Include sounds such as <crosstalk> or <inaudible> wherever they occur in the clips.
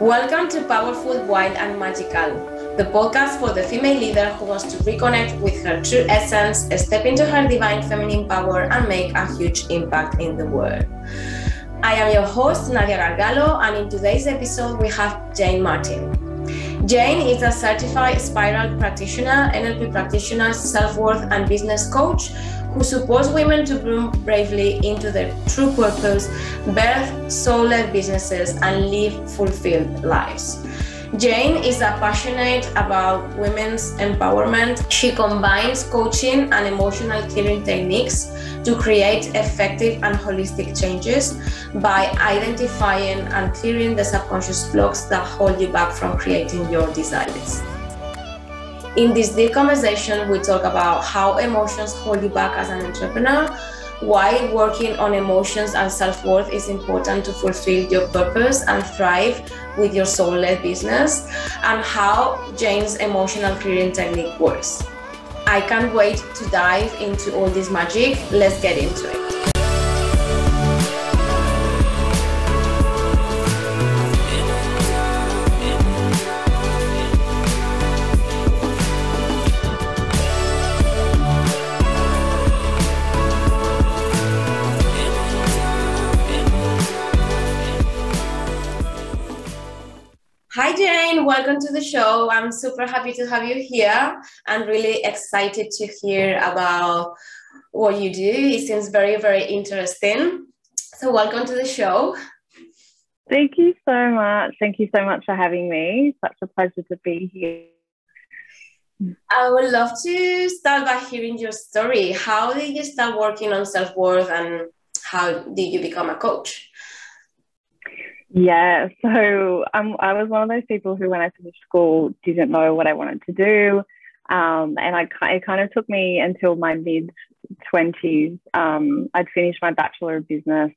Welcome to Powerful, Wild, and Magical, the podcast for the female leader who wants to reconnect with her true essence, step into her divine feminine power, and make a huge impact in the world. I am your host, Nadia Gargallo, and in today's episode, we have Jayne Martin. Jayne is a certified spiral practitioner, NLP practitioner, self worth, and business coach who supports women to bloom bravely into their true purpose, birth soul led businesses, and live fulfilled lives. Jayne is passionate about women's empowerment. She combines coaching and emotional healing techniques to create effective and holistic changes by identifying and clearing the subconscious blocks that hold you back from creating your desires. In this deep conversation, we talk about how emotions hold you back as an entrepreneur, why working on emotions and self worth is important to fulfill your purpose and thrive with your soul led business, and how Jayne's emotional clearing technique works. I can't wait to dive into all this magic. Let's get into it. Welcome to the show. I'm super happy to have you here and really excited to hear about what you do. It seems very, very interesting. So, welcome to the show. Thank you so much. Thank you so much for having me. Such a pleasure to be here. I would love to start by hearing your story. How did you start working on self worth and how did you become a coach? Yeah, so um, I was one of those people who, when I finished school, didn't know what I wanted to do. Um, and I, it kind of took me until my mid 20s. Um, I'd finished my Bachelor of Business.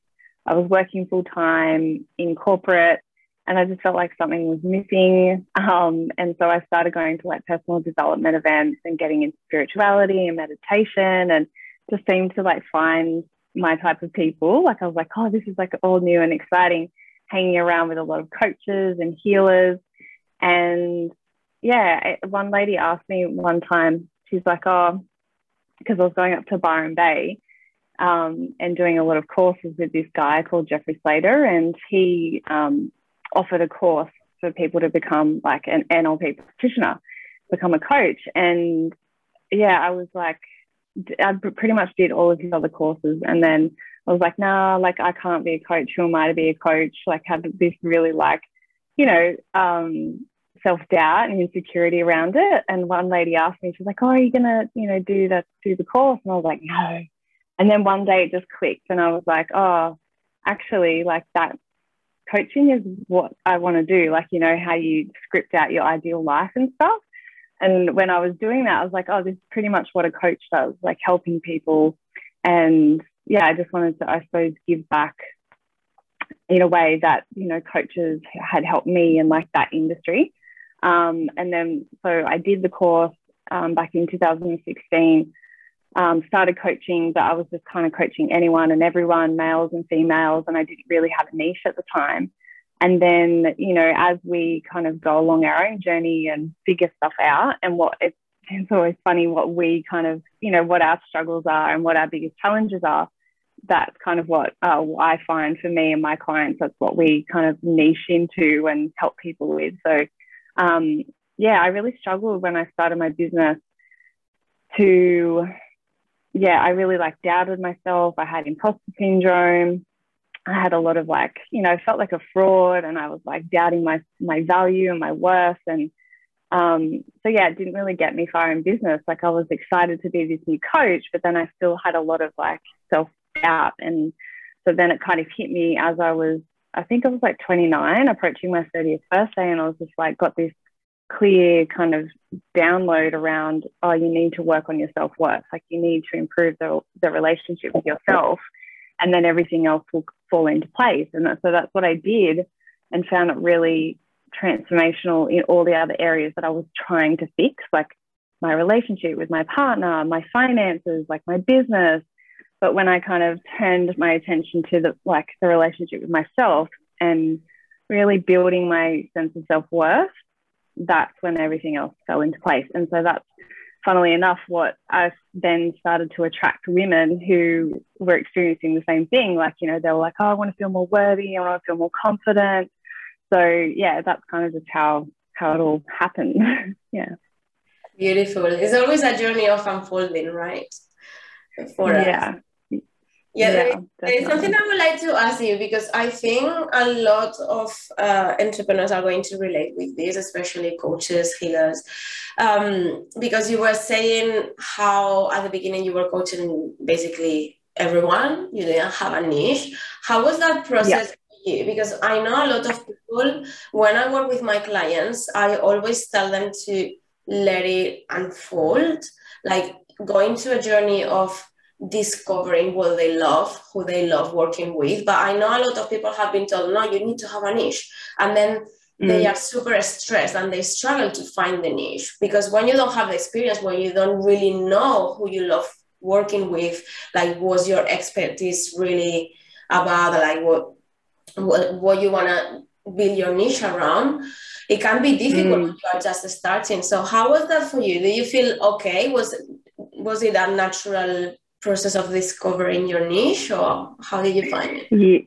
I was working full time in corporate, and I just felt like something was missing. Um, and so I started going to like personal development events and getting into spirituality and meditation, and just seemed to like find my type of people. Like I was like, oh, this is like all new and exciting hanging around with a lot of coaches and healers. And yeah, one lady asked me one time, she's like, oh, because I was going up to Byron Bay um, and doing a lot of courses with this guy called Jeffrey Slater, and he um, offered a course for people to become like an NLP practitioner, become a coach. And yeah, I was like, I pretty much did all of his other courses, and then I was like, nah, like I can't be a coach. Who am I to be a coach? Like had this really like, you know, um, self doubt and insecurity around it. And one lady asked me, she's like, oh, are you gonna, you know, do that, do the course? And I was like, no. And then one day it just clicked, and I was like, oh, actually, like that coaching is what I want to do. Like, you know, how you script out your ideal life and stuff. And when I was doing that, I was like, oh, this is pretty much what a coach does, like helping people and yeah, I just wanted to, I suppose, give back in a way that, you know, coaches had helped me in like that industry. Um, and then, so I did the course um, back in 2016, um, started coaching, but I was just kind of coaching anyone and everyone, males and females, and I didn't really have a niche at the time. And then, you know, as we kind of go along our own journey and figure stuff out, and what it's, it's always funny what we kind of, you know, what our struggles are and what our biggest challenges are that's kind of what uh, I find for me and my clients. That's what we kind of niche into and help people with. So, um, yeah, I really struggled when I started my business to, yeah, I really like doubted myself. I had imposter syndrome. I had a lot of like, you know, felt like a fraud and I was like doubting my, my value and my worth. And um, so, yeah, it didn't really get me far in business. Like, I was excited to be this new coach, but then I still had a lot of like self out. And so then it kind of hit me as I was, I think I was like 29, approaching my 30th birthday. And I was just like, got this clear kind of download around, oh, you need to work on your self worth. Like you need to improve the, the relationship with yourself. And then everything else will fall into place. And so that's what I did and found it really transformational in all the other areas that I was trying to fix, like my relationship with my partner, my finances, like my business, but when I kind of turned my attention to the like the relationship with myself and really building my sense of self worth, that's when everything else fell into place. And so that's funnily enough what I then started to attract women who were experiencing the same thing. Like, you know, they were like, oh, I want to feel more worthy, I want to feel more confident. So yeah, that's kind of just how how it all happened. <laughs> yeah. Beautiful. It's always a journey of unfolding, right? For yeah. Us. Yeah, yeah there is something I would like to ask you because I think a lot of uh, entrepreneurs are going to relate with this, especially coaches, healers. Um, because you were saying how at the beginning you were coaching basically everyone, you didn't have a niche. How was that process? Yeah. Because I know a lot of people, when I work with my clients, I always tell them to let it unfold, like going to a journey of discovering what they love, who they love working with. But I know a lot of people have been told, no, you need to have a niche. And then mm. they are super stressed and they struggle to find the niche because when you don't have the experience, when you don't really know who you love working with, like was your expertise really about like what what, what you want to build your niche around it can be difficult mm. when you are just starting so how was that for you do you feel okay was was it a natural process of discovering your niche or how did you find it?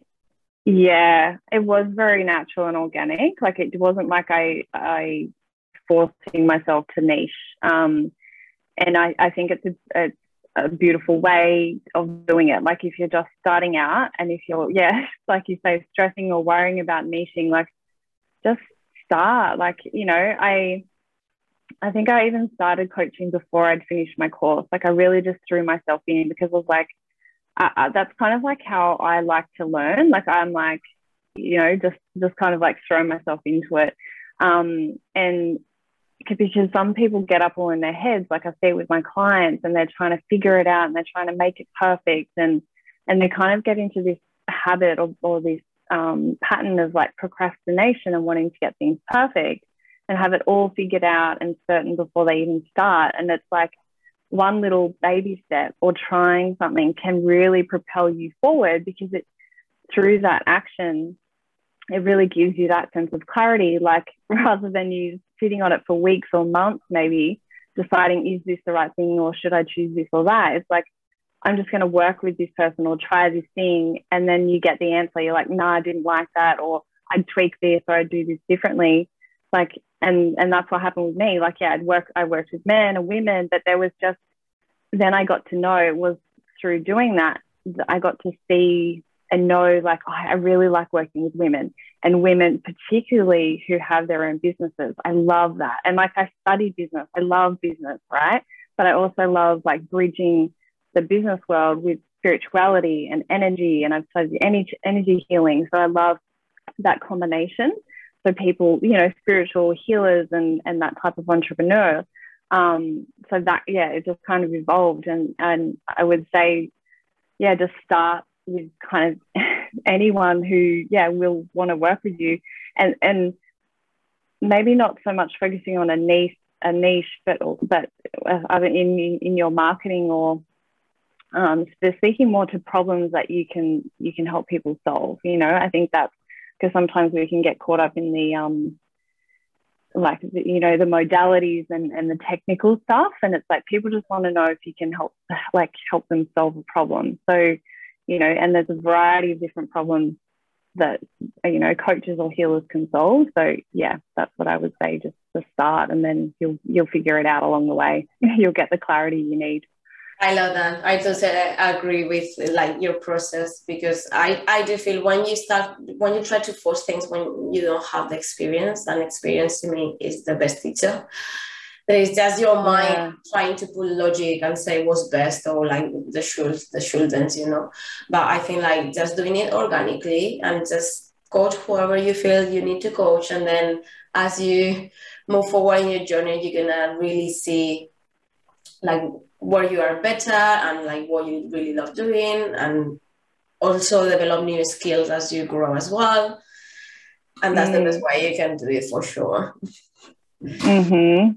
Yeah it was very natural and organic. Like it wasn't like i i forcing myself to niche. Um and i i think it's a, it's a beautiful way of doing it. Like if you're just starting out and if you're <laughs> yeah like you say stressing or worrying about niching like just start. Like you know i I think I even started coaching before I'd finished my course. Like I really just threw myself in because I was like, uh, that's kind of like how I like to learn. Like I'm like, you know, just just kind of like throw myself into it. Um, and because some people get up all in their heads, like I see it with my clients, and they're trying to figure it out and they're trying to make it perfect, and and they kind of get into this habit or, or this um, pattern of like procrastination and wanting to get things perfect and have it all figured out and certain before they even start. And it's like one little baby step or trying something can really propel you forward because it's through that action, it really gives you that sense of clarity. Like <laughs> rather than you sitting on it for weeks or months, maybe deciding, is this the right thing or should I choose this or that? It's like, I'm just going to work with this person or try this thing. And then you get the answer. You're like, no, nah, I didn't like that. Or I'd tweak this or I'd do this differently. Like and and that's what happened with me. Like yeah i'd work i worked with men and women but there was just then i got to know it was through doing that i got to see and know like oh, i really like working with women and women particularly who have their own businesses. I love that. And like i study business. I love business right? But i also love like bridging the business world with spirituality and energy and i've studied energy, energy healing. So i love that combination so people, you know, spiritual healers and and that type of entrepreneur. Um, so that yeah, it just kind of evolved, and and I would say, yeah, just start with kind of <laughs> anyone who yeah will want to work with you, and and maybe not so much focusing on a niche a niche, but but uh, in in your marketing or um, they're speaking more to problems that you can you can help people solve. You know, I think that's because sometimes we can get caught up in the um, like you know the modalities and, and the technical stuff and it's like people just want to know if you can help <sighs> like help them solve a problem. So you know and there's a variety of different problems that you know coaches or healers can solve. So yeah that's what i would say just to start and then you'll you'll figure it out along the way. <laughs> You'll get the clarity you need I love that. I totally agree with like your process because I, I do feel when you start when you try to force things when you don't have the experience, and experience to me is the best teacher. There is just your mind yeah. trying to pull logic and say what's best or like the should the shouldn't, you know. But I think like just doing it organically and just coach whoever you feel you need to coach and then as you move forward in your journey you're gonna really see like where you are better and like what you really love doing and also develop new skills as you grow as well and that's mm. the best mm. way you can do it for sure mm-hmm.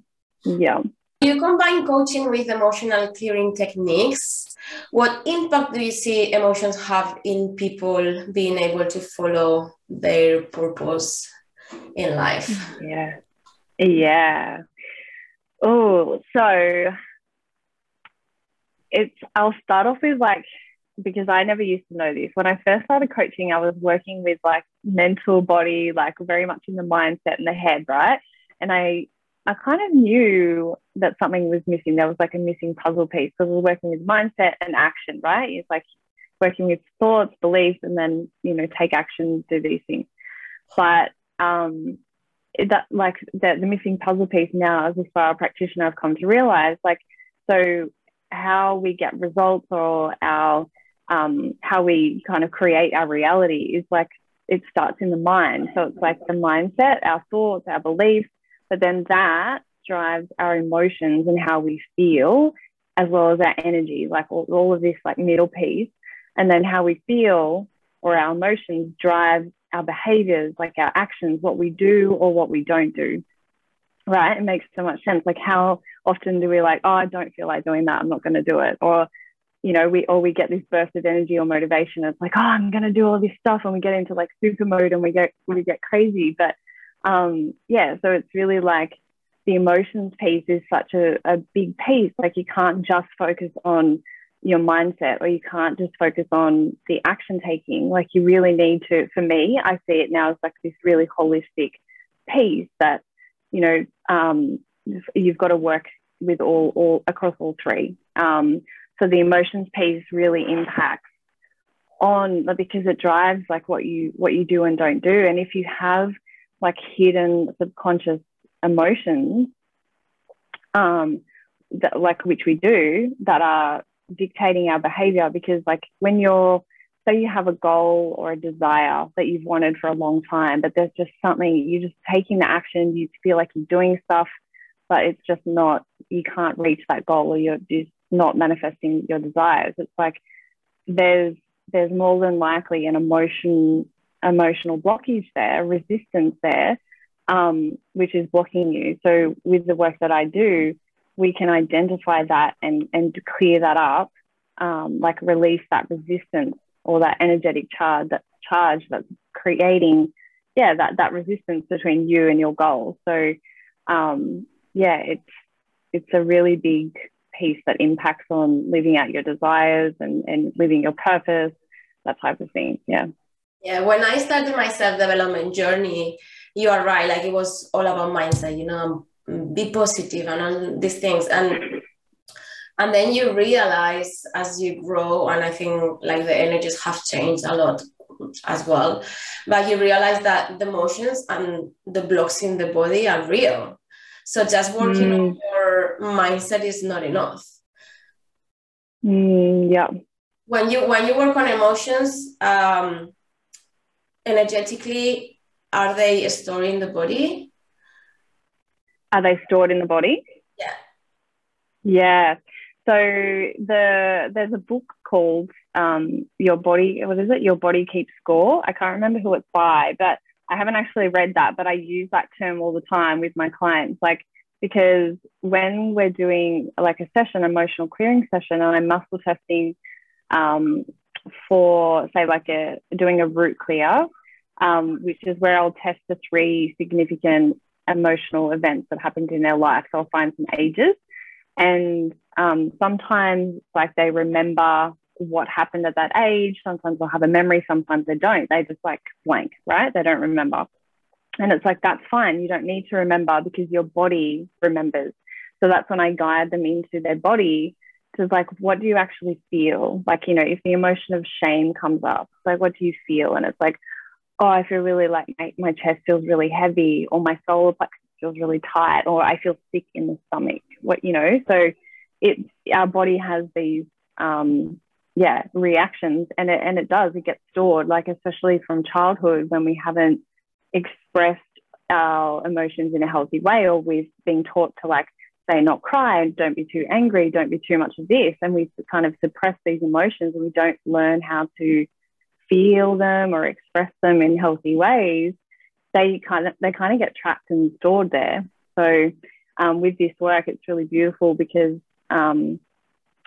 yeah You combine coaching with emotional clearing techniques. What impact do you see emotions have in people being able to follow their purpose in life? Yeah. Yeah. Oh, so it's I'll start off with like because I never used to know this. When I first started coaching, I was working with like mental body, like very much in the mindset and the head, right? And I I kind of knew that something was missing. There was like a missing puzzle piece because we are working with mindset and action, right? It's like working with thoughts, beliefs, and then you know take action, do these things. But um, that like that the missing puzzle piece now as a spiral practitioner, I've come to realize like so how we get results or our um, how we kind of create our reality is like it starts in the mind. So it's like the mindset, our thoughts, our beliefs, but then that drives our emotions and how we feel, as well as our energy, like all, all of this like middle piece. And then how we feel or our emotions drive our behaviors, like our actions, what we do or what we don't do. Right? It makes so much sense. Like how often do we like, oh, I don't feel like doing that, I'm not going to do it, or you know, we or we get this burst of energy or motivation. It's like, oh, I'm going to do all this stuff, and we get into like super mode and we get we get crazy. But um, yeah, so it's really like the emotions piece is such a, a big piece. Like you can't just focus on your mindset or you can't just focus on the action taking. Like you really need to, for me, I see it now as like this really holistic piece that, you know, um, you've got to work with all, all across all three. Um, so the emotions piece really impacts on because it drives like what you what you do and don't do. And if you have like hidden subconscious emotions, um, that, like which we do, that are dictating our behavior. Because like when you're, say you have a goal or a desire that you've wanted for a long time, but there's just something you're just taking the action, you feel like you're doing stuff, but it's just not, you can't reach that goal or you're just not manifesting your desires. It's like there's there's more than likely an emotion emotional blockage there, resistance there, um, which is blocking you. So with the work that I do, we can identify that and, and clear that up, um, like release that resistance or that energetic charge, that charge that's creating, yeah, that, that resistance between you and your goal. So um, yeah, it's, it's a really big piece that impacts on living out your desires and, and living your purpose, that type of thing. Yeah. Yeah, when I started my self development journey, you are right. Like it was all about mindset, you know, be positive and all these things. And and then you realize as you grow, and I think like the energies have changed a lot as well. But you realize that the emotions and the blocks in the body are real. So just working mm. on your mindset is not enough. Mm, yeah. When you when you work on emotions, um, energetically, are they stored in the body? Are they stored in the body? Yeah. Yeah. So the there's a book called um, Your Body. What is it? Your Body Keeps Score. I can't remember who it's by, but I haven't actually read that. But I use that term all the time with my clients, like because when we're doing like a session, emotional clearing session, and I'm muscle testing um, for say like a doing a root clear, um, which is where I'll test the three significant emotional events that happened in their life. So I'll find some ages, and um, sometimes like they remember what happened at that age. Sometimes they'll have a memory. Sometimes they don't. They just like blank, right? They don't remember. And it's like, that's fine. You don't need to remember because your body remembers. So that's when I guide them into their body to like, what do you actually feel? Like, you know, if the emotion of shame comes up, like, what do you feel? And it's like, oh, I feel really like my, my chest feels really heavy, or my solar plexus feels really tight, or I feel sick in the stomach. What, you know, so it, our body has these, um, yeah, reactions and it, and it does, it gets stored, like, especially from childhood when we haven't expressed our emotions in a healthy way, or we've been taught to like say not cry, don't be too angry, don't be too much of this, and we kind of suppress these emotions and we don't learn how to feel them or express them in healthy ways, they kind of they kind of get trapped and stored there. So um, with this work, it's really beautiful because um,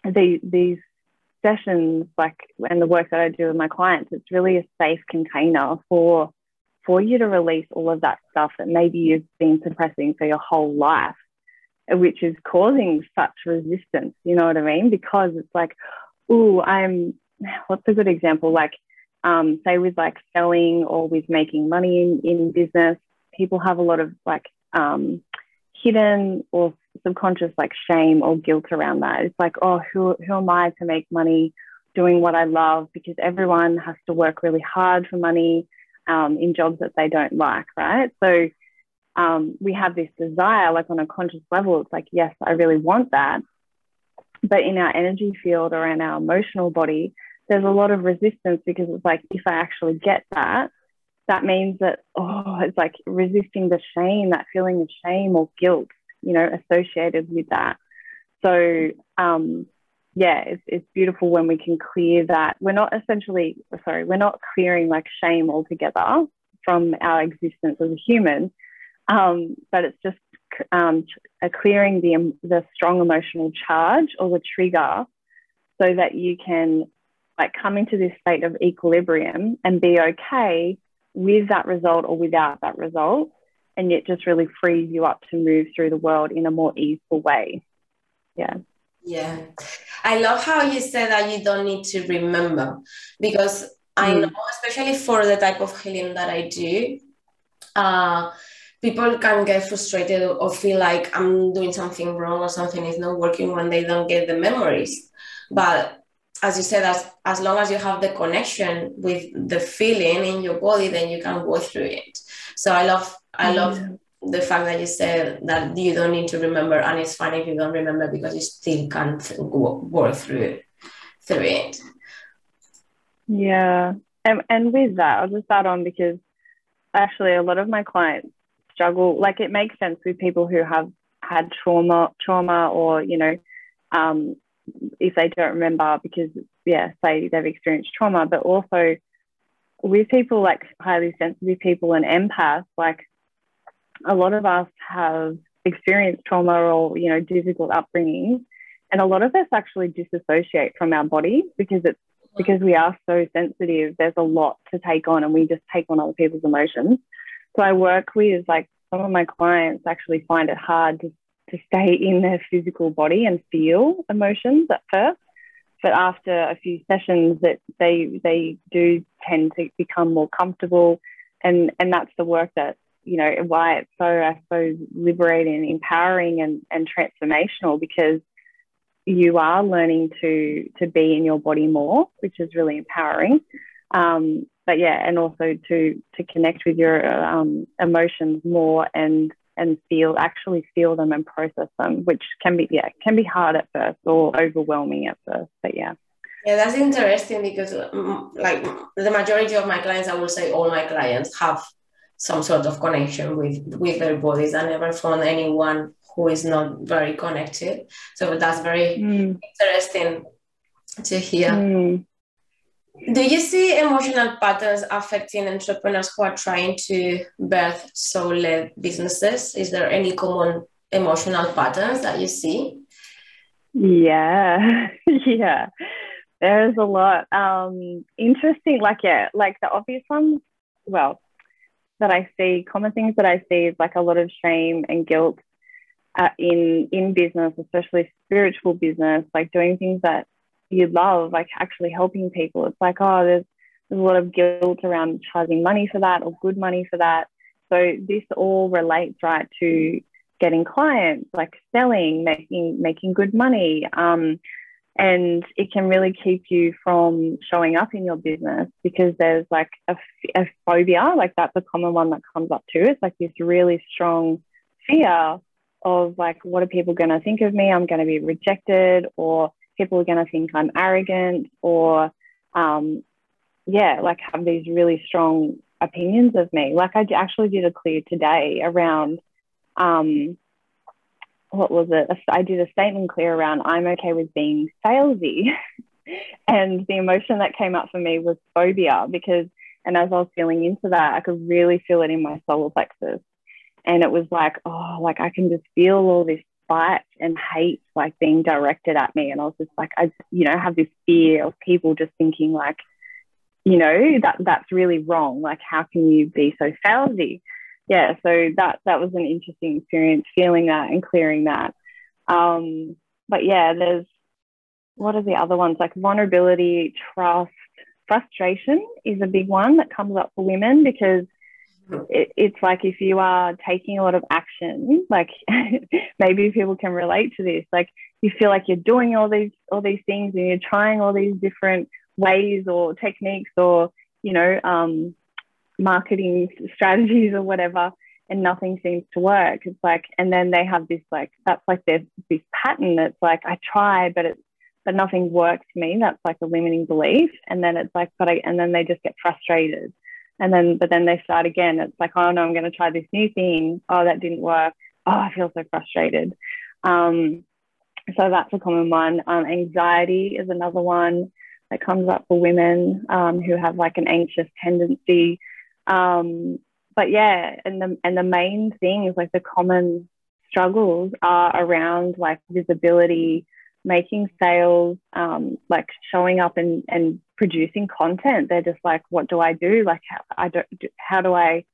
the, these sessions, like, and the work that I do with my clients, it's really a safe container for for you to release all of that stuff that maybe you've been suppressing for your whole life, which is causing such resistance. You know what I mean? Because it's like, oh, I'm. What's a good example? Like, um, say with like selling or with making money in, in business, people have a lot of like um, hidden or subconscious like shame or guilt around that. It's like, oh, who, who am I to make money doing what I love? Because everyone has to work really hard for money um, in jobs that they don't like, right? So um, we have this desire, like on a conscious level, it's like, yes, I really want that. But in our energy field or in our emotional body, there's a lot of resistance because it's like, if I actually get that, that means that, oh, it's like resisting the shame, that feeling of shame or guilt, you know, associated with that. So, um, yeah, it's, it's beautiful when we can clear that. We're not essentially, sorry, we're not clearing like shame altogether from our existence as a human, um, but it's just um, clearing the, the strong emotional charge or the trigger so that you can like come into this state of equilibrium and be okay with that result or without that result and yet just really frees you up to move through the world in a more easeful way. Yeah. Yeah. I love how you said that you don't need to remember because mm. i know especially for the type of healing that i do uh, people can get frustrated or feel like i'm doing something wrong or something is not working when they don't get the memories. But as you said, as, as long as you have the connection with the feeling in your body, then you can go through it. So I love, I love mm-hmm. the fact that you said that you don't need to remember, and it's fine if you don't remember because you still can't go, work through through it. Yeah, and and with that, I'll just add on because actually a lot of my clients struggle. Like it makes sense with people who have had trauma, trauma, or you know, um, if they don't remember because yeah say they've experienced trauma but also with people like highly sensitive people and empaths like a lot of us have experienced trauma or you know difficult upbringing and a lot of us actually disassociate from our body because it's because we are so sensitive. There's a lot to take on and we just take on other people's emotions. So i work with like some of my clients actually find it hard to to stay in their physical body and feel emotions at first. But after a few sessions, that they they do tend to become more comfortable, and and that's the work that you know why it's so I suppose liberating, empowering, and and transformational because you are learning to to be in your body more, which is really empowering. Um, but yeah, and also to to connect with your um, emotions more and and feel actually feel them and process them, which can be yeah can be hard at first or overwhelming at first. But yeah. Yeah, that's interesting because mm, like the majority of my clients, I will say all my clients have some sort of connection with with their bodies. I never found anyone who is not very connected. So that's very mm. interesting to hear. Mm. Do you see emotional patterns affecting entrepreneurs who are trying to birth soul led businesses? Is there any common emotional patterns that you see? Yeah, <laughs> yeah. There's a lot. Um, interesting, like, yeah, like the obvious ones, well, that I see, common things that I see is like a lot of shame and guilt uh, in in business, especially spiritual business, like doing things that you love, like actually helping people. It's like, oh, there's, there's a lot of guilt around charging money for that or good money for that. So this all relates right to getting clients, like selling, making making good money. Um, and it can really keep you from showing up in your business because there's like a, a phobia, like that's a common one that comes up too. It's like this really strong fear of like, what are people going to think of me? I'm going to be rejected, or people are going to think I'm arrogant or, um, yeah, like have these really strong opinions of me. Like I actually did a clear today around, um, what was it? I did a statement clear around I'm okay with being salesy. <laughs> and the emotion that came up for me was phobia because, and as I was feeling into that, I could really feel it in my solar plexus. and it was like, oh, like I can just feel all this spite and hate like being directed at me. And I was just like, I, you know, have this fear of people just thinking like, you know, that that's really wrong. Like, how can you be so salesy? Yeah. So that that was an interesting experience, feeling that and clearing that. Um, but yeah, there's what are the other ones like vulnerability, trust, frustration is a big one that comes up for women because it, it's like if you are taking a lot of action, like <laughs> maybe people can relate to this, like you feel like you're doing all these all these things and you're trying all these different ways or techniques or you know um, marketing strategies or whatever, and nothing seems to work. It's like, and then they have this like that's like there's this pattern that's like I try, but it's but nothing works for me. That's like a limiting belief, and then it's like, but I, and then they just get frustrated and then, but then they start again. It's like, oh no, I'm going to try this new thing. Oh, that didn't work. Oh, I feel so frustrated. Um, so that's a common one. Um, anxiety is another one that comes up for women um, who have like an anxious tendency. Um, but yeah, and the and the main thing is like the common struggles are around like visibility, making sales, um, like showing up and, and producing content. They're just like, what do I do? Like, how, I don't, how do I,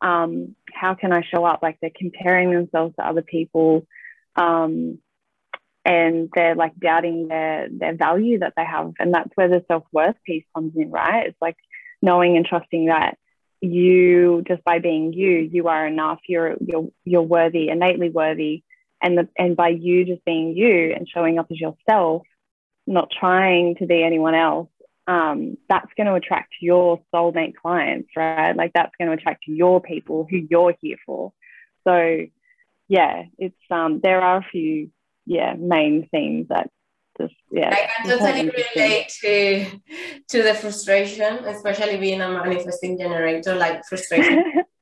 um, how can I show up? Like they're comparing themselves to other people. Um, and they're like doubting their, their value that they have. And that's where the self-worth piece comes in, right? It's like knowing and trusting that you just by being you, you are enough. You're, you're, you're worthy, innately worthy and the, and by you just being you and showing up as yourself not trying to be anyone else um, that's going to attract your soulmate clients right? Like that's going to attract your people who you're here for. So yeah it's um there are a few yeah main themes that just yeah i can totally relate to to the frustration especially being a manifesting generator like frustration <laughs>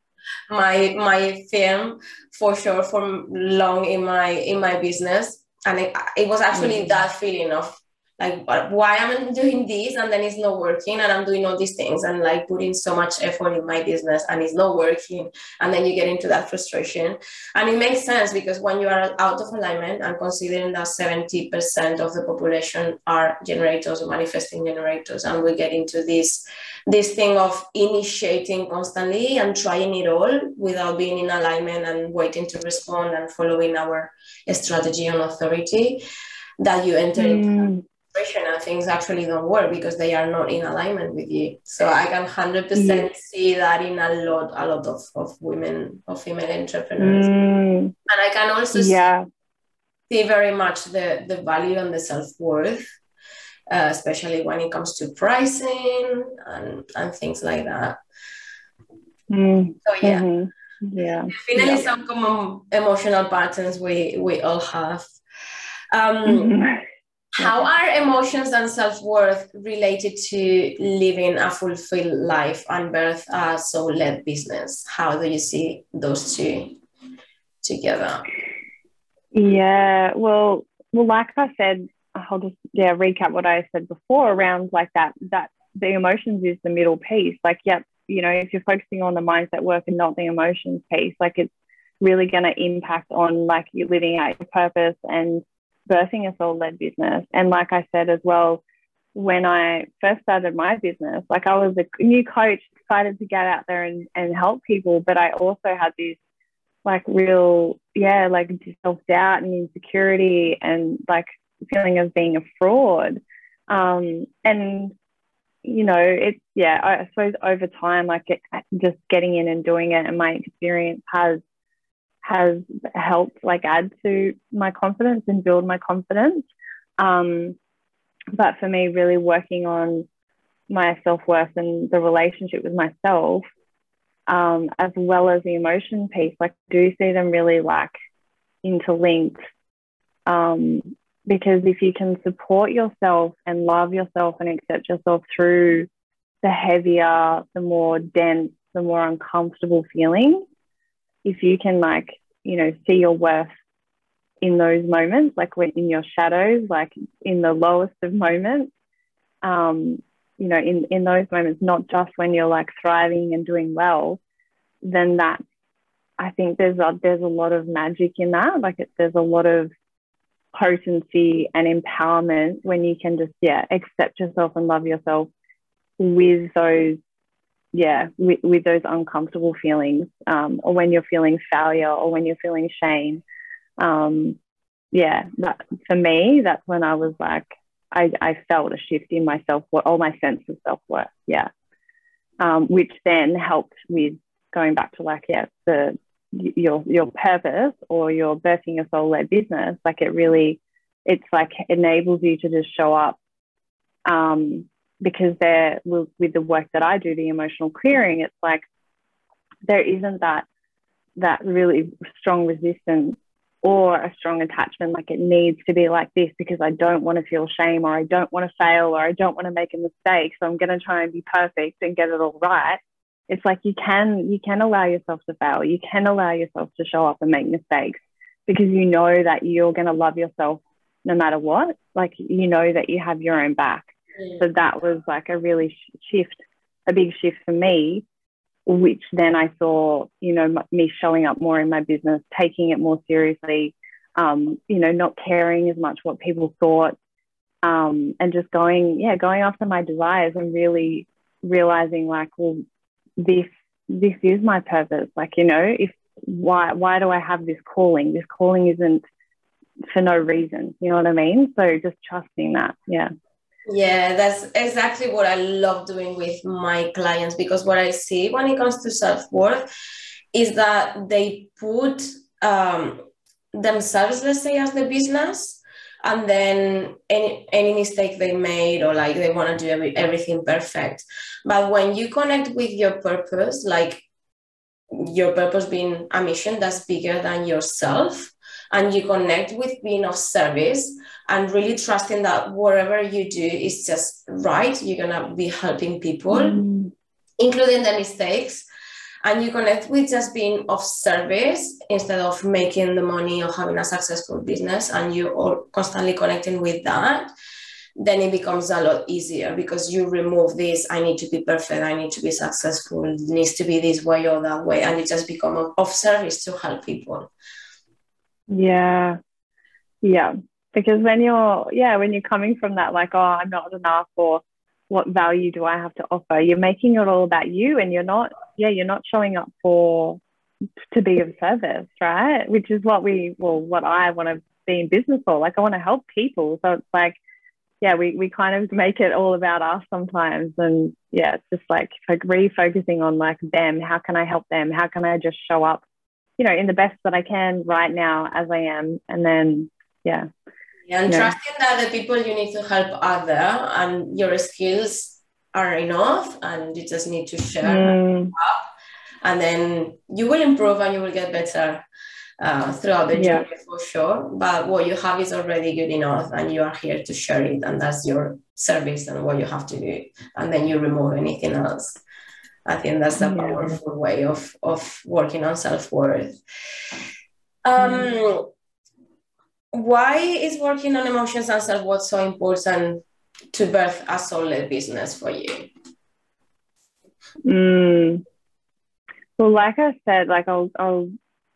my my film for sure for long in my in my business and it, it was actually mm-hmm. that feeling of like why am i doing this and then it's not working and i'm doing all these things and like putting so much effort in my business and it's not working and then you get into that frustration and it makes sense because when you are out of alignment and considering that 70% of the population are generators or manifesting generators and we get into this this thing of initiating constantly and trying it all without being in alignment and waiting to respond and following our strategy on authority that you enter mm. And things actually don't work because they are not in alignment with you. So I can hundred percent see that in a lot, a lot of, of women, of female entrepreneurs, mm. and I can also yeah. see, see very much the the value and the self worth, uh, especially when it comes to pricing and and things like that. Mm. So yeah. Mm-hmm. Yeah. Definitely yeah. some common emotional patterns we we all have. Um, mm-hmm how are emotions and self-worth related to living a fulfilled life and birth a soul-led business? How do you see those two together? Yeah well well like i said i'll just yeah recap what i said before around like that that the emotions is the middle piece. Like yep you know if you're focusing on the mindset work and not the emotions piece like it's really going to impact on like you living out your purpose and birthing a soul led business. And like I said as well, when I first started my business, like I was a new coach, excited to get out there and, and help people, but I also had this like real, yeah, like self doubt and insecurity and like feeling of being a fraud. Um, and you know, it's yeah, I suppose over time, like it, just getting in and doing it, and my experience has has helped like add to my confidence and build my confidence. Um, but for me, really working on my self worth and the relationship with myself, um, as well as the emotion piece, like do see them really like interlinked. Um, because if you can support yourself and love yourself and accept yourself through the heavier, the more dense, the more uncomfortable feelings, if you can like you know see your worth in those moments like when in your shadows like in the lowest of moments um, you know in in those moments not just when you're like thriving and doing well then that I think there's a, there's a lot of magic in that. Like it, there's a lot of potency and empowerment when you can just yeah accept yourself and love yourself with those yeah with, with those uncomfortable feelings um, or when you're feeling failure or when you're feeling shame. Um, yeah that, for me that's when i was like I, I felt a shift in my self-worth all my sense of self-worth yeah. Um, which then helped with going back to like yeah the your your purpose or your birthing your soul led business like it really it's like enables you to just show up um, because there with, the work that I do the emotional clearing it's like there isn't that that really strong resistance or a strong attachment like it needs to be like this because I don't want to feel shame or I don't want to fail or I don't want to make a mistake so I'm going to try and be perfect and get it all right. It's like you can you can allow yourself to fail. You can allow yourself to show up and make mistakes because you know that you're going to love yourself no matter what. Like you know that you have your own back. So that was like a really shift a big shift for me which then i saw you know me showing up more in my business taking it more seriously um, you know not caring as much what people thought um, and just going yeah going after my desires and really realizing like well this this is my purpose. Like you know if why why do i have this calling? This calling isn't for no reason. You know what i mean? So just trusting that. Yeah yeah that's exactly what i love doing with my clients because what i see when it comes to self-worth is that they put um, themselves let's say as the business and then any any mistake they made or like they want to do every, everything perfect. But when you connect with your purpose like your purpose being a mission that's bigger than yourself and you connect with being of service and really trusting that whatever you do is just right you're gonna be helping people mm. including the mistakes and you connect with just being of service instead of making the money or having a successful business and you are constantly connecting with that then it becomes a lot easier because you remove this i need to be perfect i need to be successful it needs to be this way or that way and it just become of service to help people yeah yeah because when you're yeah when you're coming from that like oh i'm not enough or what value do I have to offer? You're making it all about you and you're not, yeah, you're not showing up for to be of service, right? Which is what we, well, what I want to be in business for. Like I want to help people. So it's like, yeah, we, we kind of make it all about us sometimes. And yeah, it's just like, like refocusing on like them. How can I help them? How can I just show up, you know, in the best that I can right now as I am? And then, yeah, and trusting that the people you need to help are there and your skills are enough and you just need to share mm. up and then you will improve and you will get better uh, throughout the journey yeah. for sure but what you have is already good enough and you are here to share it and that's your service and what you have to do and then you remove anything else i think that's a yeah. powerful way of of working on self-worth um, mm why is working on emotions and self-worth so important to birth a soul-led business for you? Mm. Well, like I said, like I'll, I'll,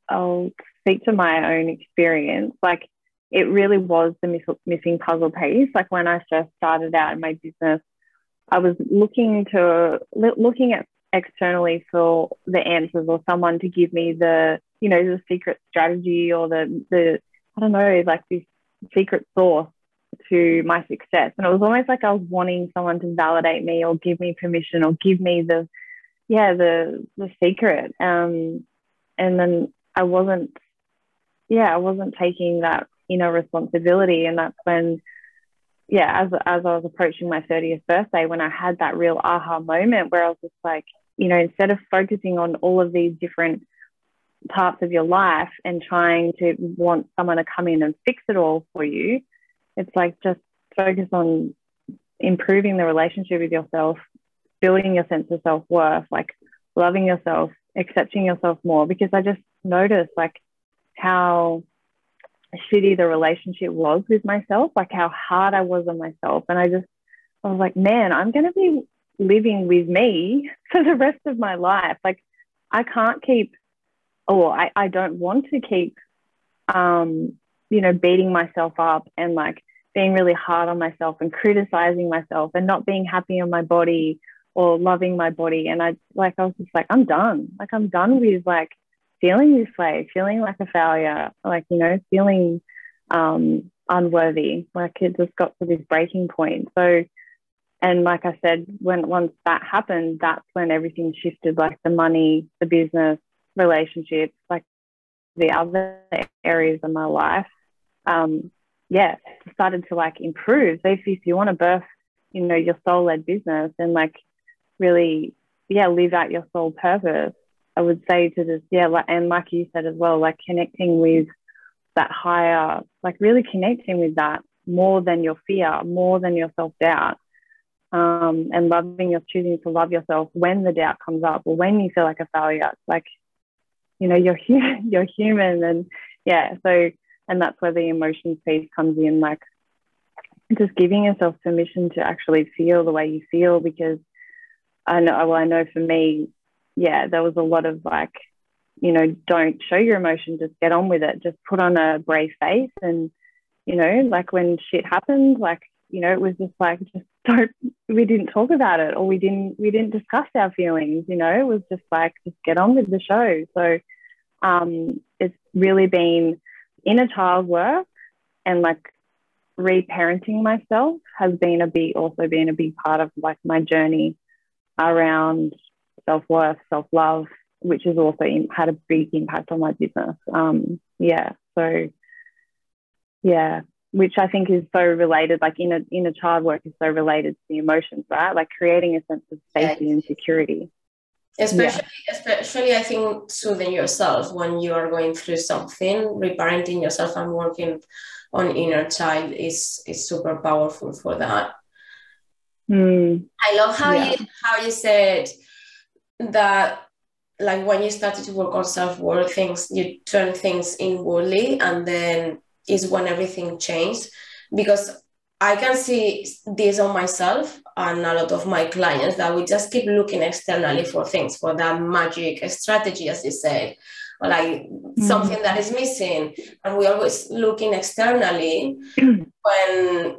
I'll speak to my own experience. Like it really was the miss- missing puzzle piece. Like when I first started out in my business, I was looking to looking at externally for the answers or someone to give me the, you know, the secret strategy or the the I don't know, like this secret source to my success. And it was almost like I was wanting someone to validate me or give me permission or give me the, yeah, the the secret. Um, and then I wasn't, yeah, I wasn't taking that inner responsibility. And that's when, yeah, as as I was approaching my 30th birthday, when I had that real aha moment where I was just like, you know, instead of focusing on all of these different parts of your life and trying to want someone to come in and fix it all for you. It's like just focus on improving the relationship with yourself, building your sense of self worth, like loving yourself, accepting yourself more. Because I just noticed like how shitty the relationship was with myself, like how hard I was on myself. And I just, I was like, man, I'm going to be living with me <laughs> for the rest of my life. Like, I can't keep or I, I don't want to keep, um, you know, beating myself up and like being really hard on myself and criticizing myself and not being happy in my body or loving my body. And I like, I was just like, I'm done. Like, I'm done with like feeling this way, feeling like a failure, like, you know, feeling um, unworthy. Like, it just got to this breaking point. So, and like I said, when once that happened, that's when everything shifted like the money, the business, relationships, like the other areas of my life. Um, yeah, started to like improve. So if, if you want to birth, you know, your soul led business and like really, yeah, live out your soul purpose, I would say to this, yeah, like, and like you said as well, like connecting with that higher, like really connecting with that more than your fear, more than your self doubt um, and loving your choosing to love yourself when the doubt comes up or when you feel like a failure. Like, you know, <laughs> you're human, you're human, and yeah. So, and that's where the emotions piece comes in, like just giving yourself permission to actually feel the way you feel. Because I know, well, I know for me, yeah, there was a lot of like, you know, don't show your emotion, just get on with it, just put on a brave face, and you know, like when shit happened, like you know, it was just like just don't we didn't talk about it or we didn't we didn't discuss our feelings, you know, it was just like just get on with the show. So um it's really been inner child work and like reparenting myself has been a big also been a big part of like my journey around self-worth, self-love, which has also had a big impact on my business. Um yeah. So yeah, which I think is so related, like in a in a child work is so related to the emotions, right? Like creating a sense of safety and security. Especially, yeah. especially, I think soothing yourself when you are going through something, reparenting yourself and working on inner child is is super powerful for that. Mm. I love how yeah. you how you said that like when you started to work on self-worth things you turn things inwardly and then is when everything changed because I can see this on myself and a lot of my clients that we just keep looking externally for things, for that magic strategy, as you said, or like mm-hmm. something that is missing. And we're always looking externally <clears throat> when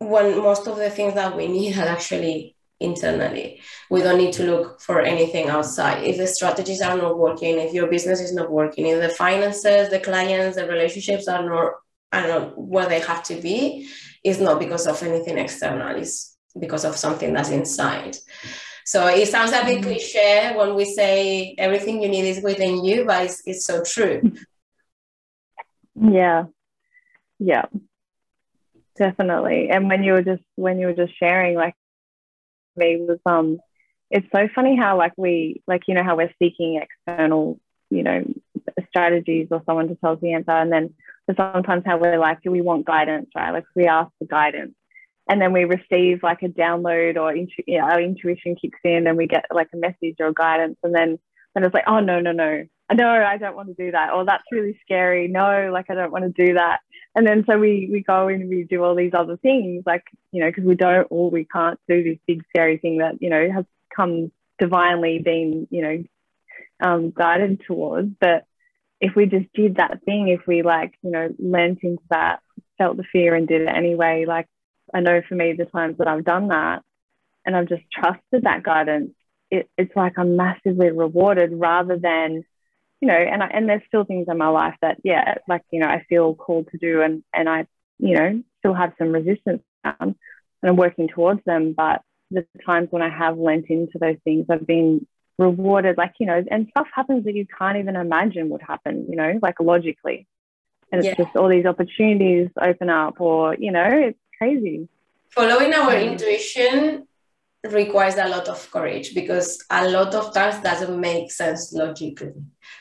when most of the things that we need are actually internally. We don't need to look for anything outside. If the strategies are not working, if your business is not working, if the finances, the clients, the relationships are not, are not where they have to be, it's not because of anything external. It's because of something that's inside. So it sounds a bit mm-hmm. cliche when we say everything you need is within you, but it's, it's so true. Yeah. Yeah. Definitely. And when you were just when you were just sharing, like me was um it's so funny how like we like you know how we're seeking external you know strategies or someone to tell us the answer. And then sometimes how we're like we want guidance? Right? Like we ask for guidance. And then we receive like a download or intu- you know, our intuition kicks in and we get like a message or guidance. And then then it's like oh no no no. No I don't want to do that. Or that's really scary. No like I don't want to do that and then so we we go and we do all these other things like you know because we don't or we can't do this big scary thing that you know has come divinely been you know um, guided towards. But if we just did that thing if we like you know leant into that felt the fear and did it anyway like i know for me the times that i've done that and i've just trusted that guidance it, it's like i'm massively rewarded rather than you know, and I, and there's still things in my life that, yeah, like, you know, I feel called to do and, and I, you know, still have some resistance and I'm working towards them. But the times when I have lent into those things, I've been rewarded, like, you know, and stuff happens that you can't even imagine would happen, you know, like logically. And it's yeah. just all these opportunities open up or, you know, it's crazy. Following our intuition requires a lot of courage because a lot of times doesn't make sense logically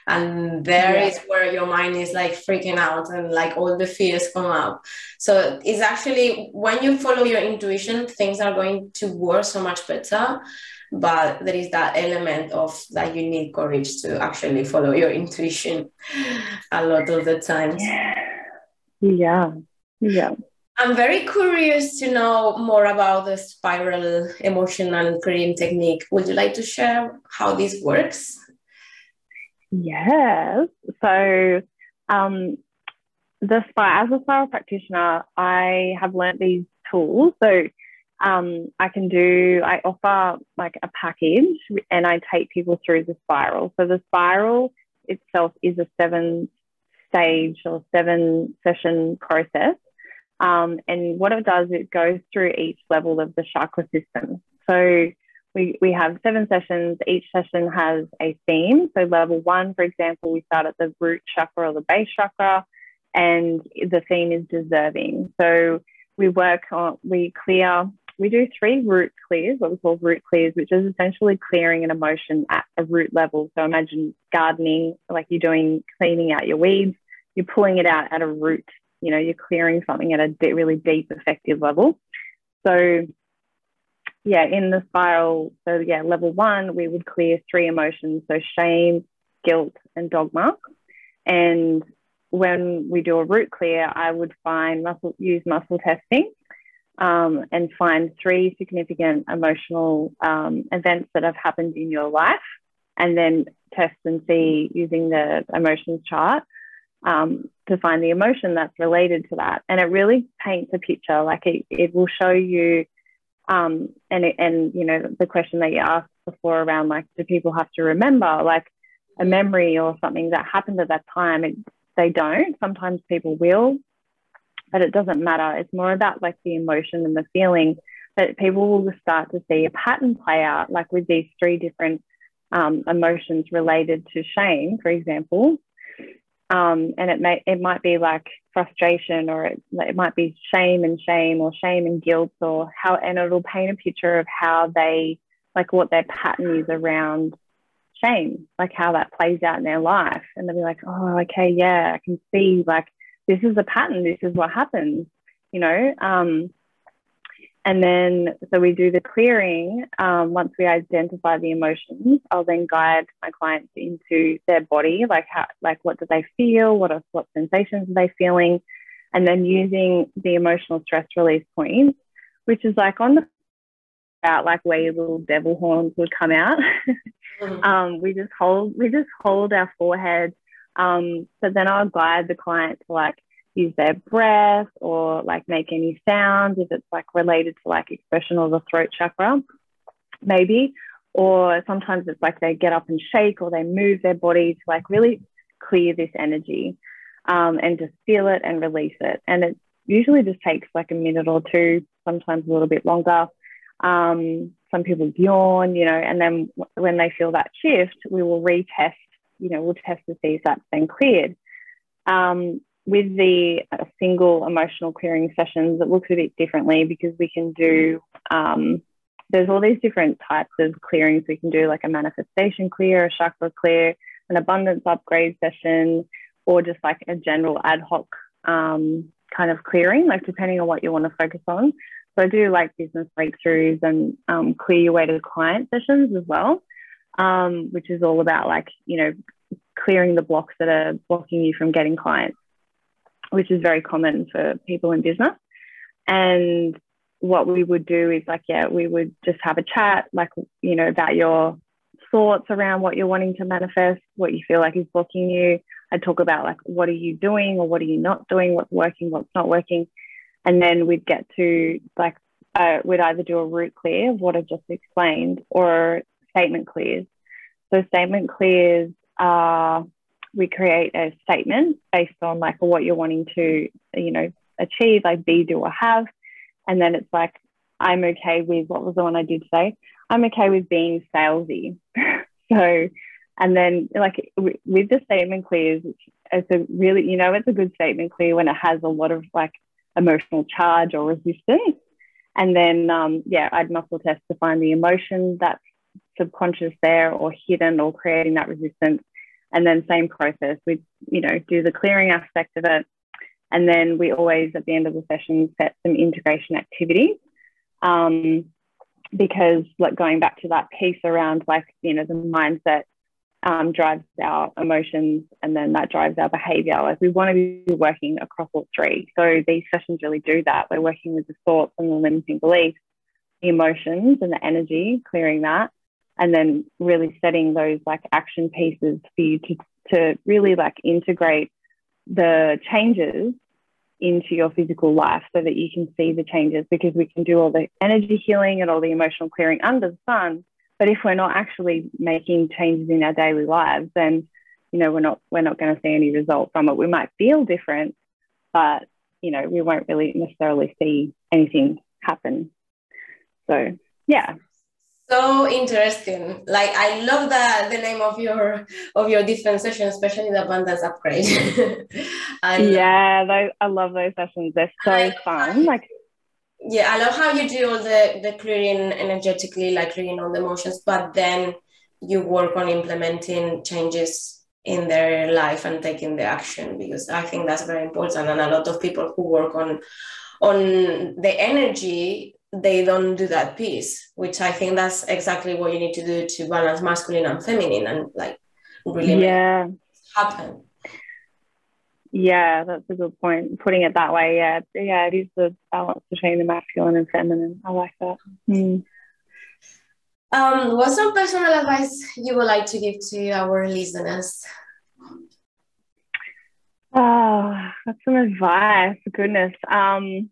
and there yeah. is where your mind is like freaking out and like all the fears come up so it's actually when you follow your intuition things are going to work so much better but there is that element of that you need courage to actually follow your intuition <laughs> a lot of the times yeah yeah I'm very curious to know more about the spiral emotional clearing technique. Would you like to share how this works? Yes. So, um, the as a spiral practitioner, I have learned these tools. So, um, I can do, I offer like a package and I take people through the spiral. So, the spiral itself is a seven stage or seven session process. Um, and what it does, it goes through each level of the chakra system. So, we, we have seven sessions. Each session has a theme. So, level one, for example, we start at the root chakra or the base chakra, and the theme is deserving. So, we work on, we clear, we do three root clears, what we call root clears, which is essentially clearing an emotion at a root level. So, imagine gardening, like you're doing cleaning out your weeds, you're pulling it out at a root, you know, you're clearing something at a really deep, effective level. So, yeah, in the spiral, so yeah, level one, we would clear three emotions, so shame, guilt, and dogma. And when we do a root clear, I would find muscle, use muscle testing um, and find three significant emotional um, events that have happened in your life, and then test and see using the emotions chart um, to find the emotion that's related to that. And it really paints a picture. Like it, it will show you um, and and you know the question that you asked before around like do people have to remember like a memory or something that happened at that time? It, they don't. Sometimes people will, but it doesn't matter. It's more about like the emotion and the feeling that people will start to see a pattern play out, like with these three different um, emotions related to shame, for example. Um, and it may it might be like frustration or it, it might be shame and shame or shame and guilt or how and it'll paint a picture of how they like what their pattern is around shame like how that plays out in their life. And they'll be like oh okay yeah i can see like this is a pattern this is what happens you know? Um, and then, so we do the clearing. Um, once we identify the emotions, I'll then guide my clients into their body, like how, like what do they feel, what are what sensations are they feeling, and then using the emotional stress release points, which is like on the out like where your little devil horns would come out. mm-hmm. <laughs> um, we just hold we just hold our forehead. Um, so then I'll guide the client to like use their breath or like make any sounds if it's like related to like expression or the throat chakra, maybe. Or sometimes it's like they get up and shake or they move their body to like really clear this energy um, and just feel it and release it. And it usually just takes like a minute or two, sometimes a little bit longer. Um, some people yawn, you know, and then when they feel that shift, we will retest, you know, we'll test to see if that's been cleared. Um, with the uh, single emotional clearing sessions, it looks a bit differently because we can do, um, there's all these different types of clearings. We can do like a manifestation clear, a chakra clear, an abundance upgrade session, or just like a general ad hoc um, kind of clearing, like depending on what you want to focus on. So I do like business breakthroughs and um, clear your way to client sessions as well, um, which is all about like, you know, clearing the blocks that are blocking you from getting clients which is very common for people in business. And what we would do is like, yeah, we would just have a chat, like, you know, about your thoughts around what you're wanting to manifest, what you feel like is blocking you. I'd talk about like, what are you doing or what are you not doing, what's working, what's not working. And then we'd get to like, uh, we'd either do a root clear of what I've just explained or statement clears. So statement clears are we create a statement based on like what you're wanting to, you know, achieve, like be, do, or have. And then it's like, I'm okay with what was the one I did say? I'm okay with being salesy. <laughs> so, and then like with the statement clears, it's a really, you know, it's a good statement clear when it has a lot of like emotional charge or resistance. And then, um, yeah, I'd muscle test to find the emotion that's subconscious there or hidden or creating that resistance and then same process we you know do the clearing aspect of it. And then we always at the end of the session set some integration activities um, because like going back to that piece around like you know the mindset um, drives our emotions and then that drives our behavior. Like we want to be working across all three. So these sessions really do that. We're working with the thoughts and the limiting beliefs the emotions and the energy clearing that and then really setting those like action pieces for you to, to really like integrate the changes into your physical life so that you can see the changes because we can do all the energy healing and all the emotional clearing under the sun. But if we're not actually making changes in our daily lives then you know we're not we're not going to see any result from it. We might feel different but you know we won't really necessarily see anything happen. So yeah so interesting. Like i love the the name of your of your different sessions especially the abundance upgrade. <laughs> Yeah those, i love those sessions. They're so fun. like yeah i love how you do all the the clearing energetically like clearing all the emotions but then you work on implementing changes in their life and taking the action because i think that's very important. And a lot of people who work on on the energy they don't do that piece, which I think that's exactly what you need to do to balance masculine and feminine and like really yeah. happen. Yeah, that's a good point. Putting it that way, yeah, yeah, it is the balance between the masculine and feminine. I like that. Mm. Um, what's some personal advice you would like to give to our listeners? Oh, that's some advice. Goodness. Um,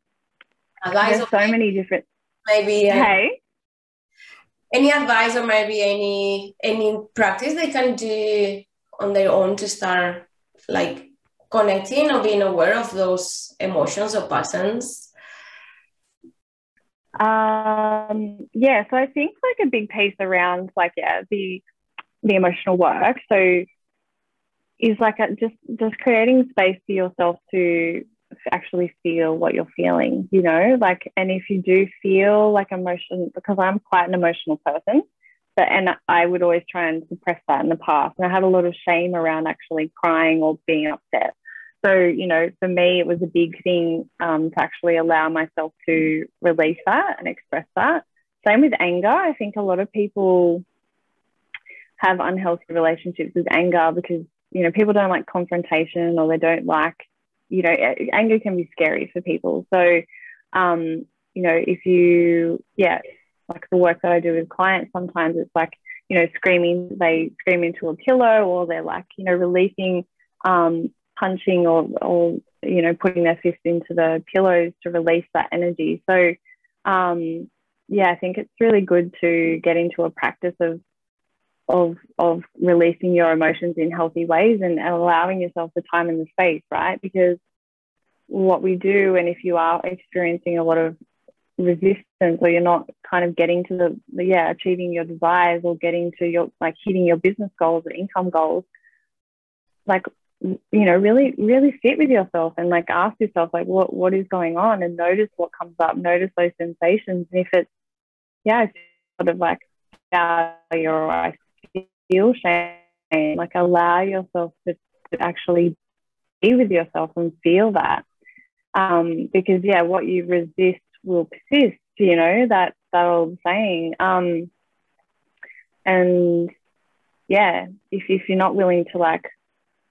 advice There's so many different maybe uh, hey? any advice or maybe any any practice they can do on their own to start like connecting or being aware of those emotions or patterns? Um yeah so i think like a big piece around like yeah the the emotional work. So is like a, just just creating space for yourself to actually feel what you're feeling, you know, like, and if you do feel like emotion, because I'm quite an emotional person, but, and I would always try and suppress that in the past. And I had a lot of shame around actually crying or being upset. So, you know, for me, it was a big thing um, to actually allow myself to release that and express that. Same with anger. I think a lot of people have unhealthy relationships with anger because, you know, people don't like confrontation or they don't like you know, anger can be scary for people. So, um, you know, if you, yeah, like the work that I do with clients, sometimes it's like, you know, screaming, they scream into a pillow or they're like, you know, releasing, um, punching or, or, you know, putting their fist into the pillows to release that energy. So, um, yeah, I think it's really good to get into a practice of of of releasing your emotions in healthy ways and allowing yourself the time and the space, right? Because what we do, and if you are experiencing a lot of resistance or you're not kind of getting to the, the yeah achieving your desires or getting to your like hitting your business goals or income goals like you know really really sit with yourself and like ask yourself like what what is going on? And notice what comes up. Notice those sensations. And if it's yeah it's sort of like failure or I feel shame, like allow yourself to, to actually be with yourself and feel that. Um, because yeah, what you resist will persist, you know, that that old saying. Um, and yeah, if if you're not willing to like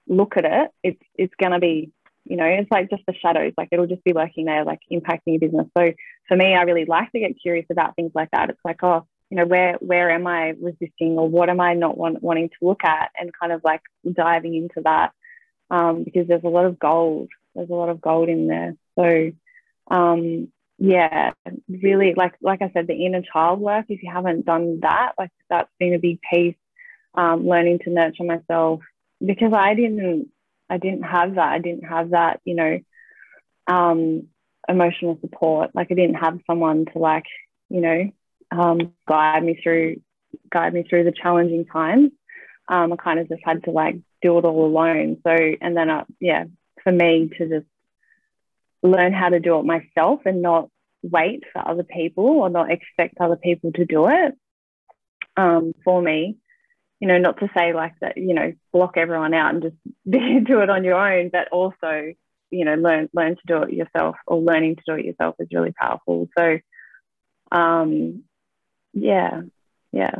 look at it, it's it's gonna be, you know, it's like just the shadows, like it'll just be lurking there, like impacting your business. So for me, I really like to get curious about things like that. It's like, oh, you know where where am i resisting or what am i not want, wanting to look at and kind of like diving into that um, because there's a lot of gold. There's a lot of gold in there. So um, yeah really like like i said the inner child work if you haven't done that like that's been a big piece um, learning to nurture myself. Because i didn't i didn't have that. I didn't have that you know um, emotional support. Like i didn't have someone to like you know um, guide me through guide me through the challenging times. Um, I kind of just had to like do it all alone. So and then uh, yeah, for me to just learn how to do it myself and not wait for other people or not expect other people to do it um, for me. You know, not to say like that, you know, block everyone out and just <laughs> do it on your own, but also, you know, learn learn to do it yourself or learning to do it yourself is really powerful. So um, yeah yeah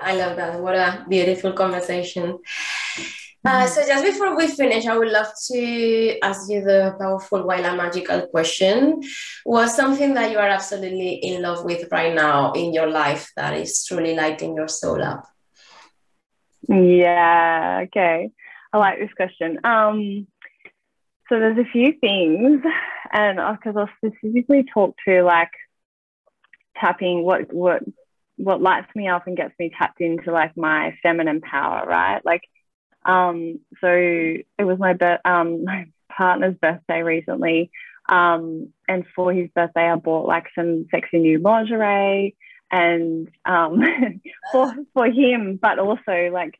i love that what a beautiful conversation Uh, so just before we finish, I would love to ask you the powerful, wild, and magical question. What's something that you are absolutely in love with right now in your life that is truly lighting your soul up? Yeah. Okay. I like this question. Um, so there's a few things, and because I'll specifically talk to like tapping what what what lights me up and gets me tapped into like my feminine power, right? Like, um, so it was my bir- um <laughs> my partner's birthday recently, um, and for his birthday I bought like some sexy new lingerie and um <laughs> for for him, but also like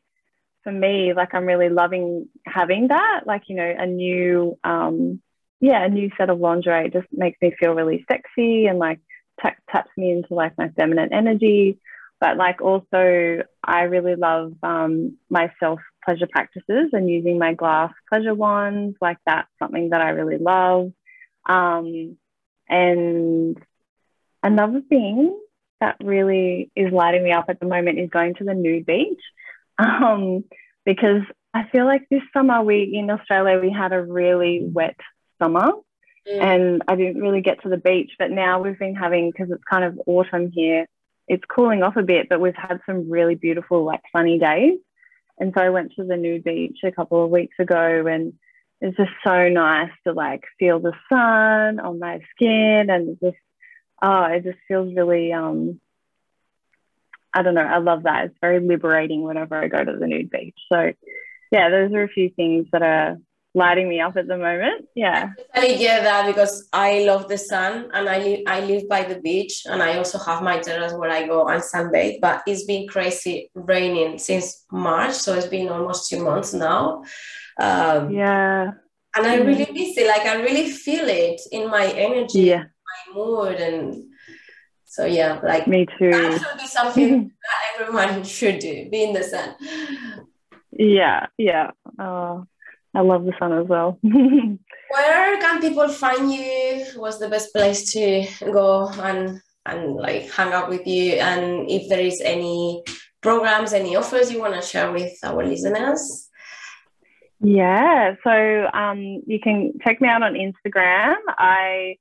for me, like I'm really loving having that, like, you know, a new, um, yeah, a new set of lingerie just makes me feel really sexy and like t- taps me into like my feminine energy. But like also, I really love um, my self pleasure practices and using my glass pleasure wands. Like that's something that I really love. Um, and another thing that really is lighting me up at the moment is going to the nude beach <laughs> um, because I feel like this summer we in Australia we had a really wet summer. Mm. And I didn't really get to the beach, but now we've been having because it's kind of autumn here. It's cooling off a bit, but we've had some really beautiful, like sunny days. And so I went to the nude beach a couple of weeks ago, and it's just so nice to like feel the sun on my skin, and just oh, it just feels really um I don't know. I love that. It's very liberating whenever I go to the nude beach. So, yeah, those are a few things that are lighting me up at the moment. Yeah. I totally get that because I love the sun and I live, I live by the beach and I also have my terrace where I go and sunbathe. But it's been crazy raining since March. So it's been almost two months now. Um, yeah. And I really miss it. Like I really feel it in my energy, yeah. my mood and so yeah, like me too. That should be something <laughs> that everyone <laughs> should do. Be in the sun. Yeah, yeah. Uh, I love the sun as well. <laughs> Where can people find you? What's the best place to go and and like hang out with you? And if there is any programs, any offers you want to share with our listeners? Yeah, so um, you can check me out on Instagram. I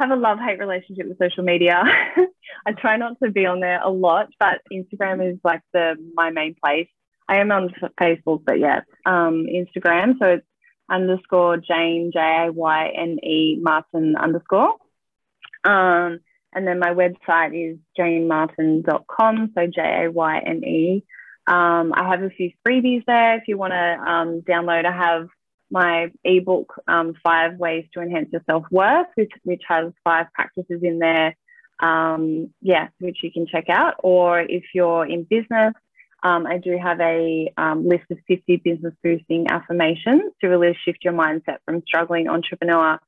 have a love hate relationship with social media. <laughs> I try not to be on there a lot, but Instagram is like the my main place. I am on Facebook, but yeah, um, Instagram. So it's underscore Jayne J A Y N E Martin underscore. Um, and then my website is jaynemartin.com. So J A Y N E. Um, I have a few freebies there if you want to um, download. I have my ebook, um, Five Ways to Enhance Your Self Worth, which, which has five practices in there. Um, yeah, which you can check out. Or if you're in business, um, I do have a um, list of 50 business boosting affirmations to really shift your mindset from struggling entrepreneur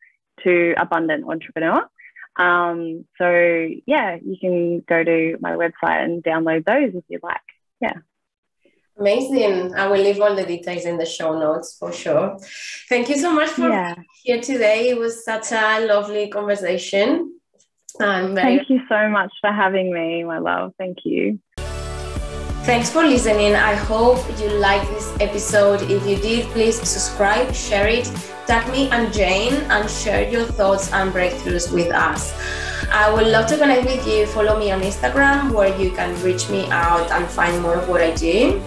to abundant entrepreneur. Um, so, yeah, you can go to my website and download those if you like. Yeah. Amazing. I will leave all the details in the show notes for sure. Thank you so much for yeah. here today. It was such a lovely conversation. very... Thank you so much for having me, my love. Thank you. Thanks for listening. I hope you liked this episode. If you did, please subscribe, share it, tag me and Jayne, and share your thoughts and breakthroughs with us. I would love to connect with you. Follow me on Instagram where you can reach me out and find more of what I do.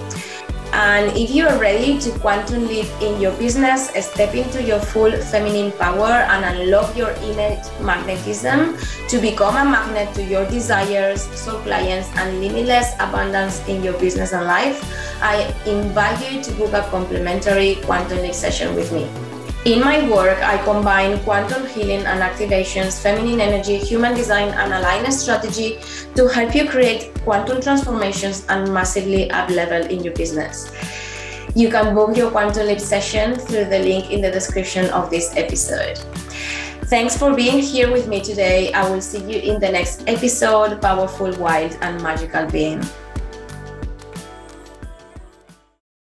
And if you are ready to quantum leap in your business, step into your full feminine power and unlock your innate magnetism to become a magnet to your desires, soul clients, and limitless abundance in your business and life, I invite you to book a complimentary quantum leap session with me. In my work, I combine quantum healing and activations, feminine energy, human design, and alignment strategy to help you create quantum transformations and massively up level in your business. You can book your quantum leap session through the link in the description of this episode. Thanks for being here with me today. I will see you in the next episode, Powerful, Wild, and Magical Being.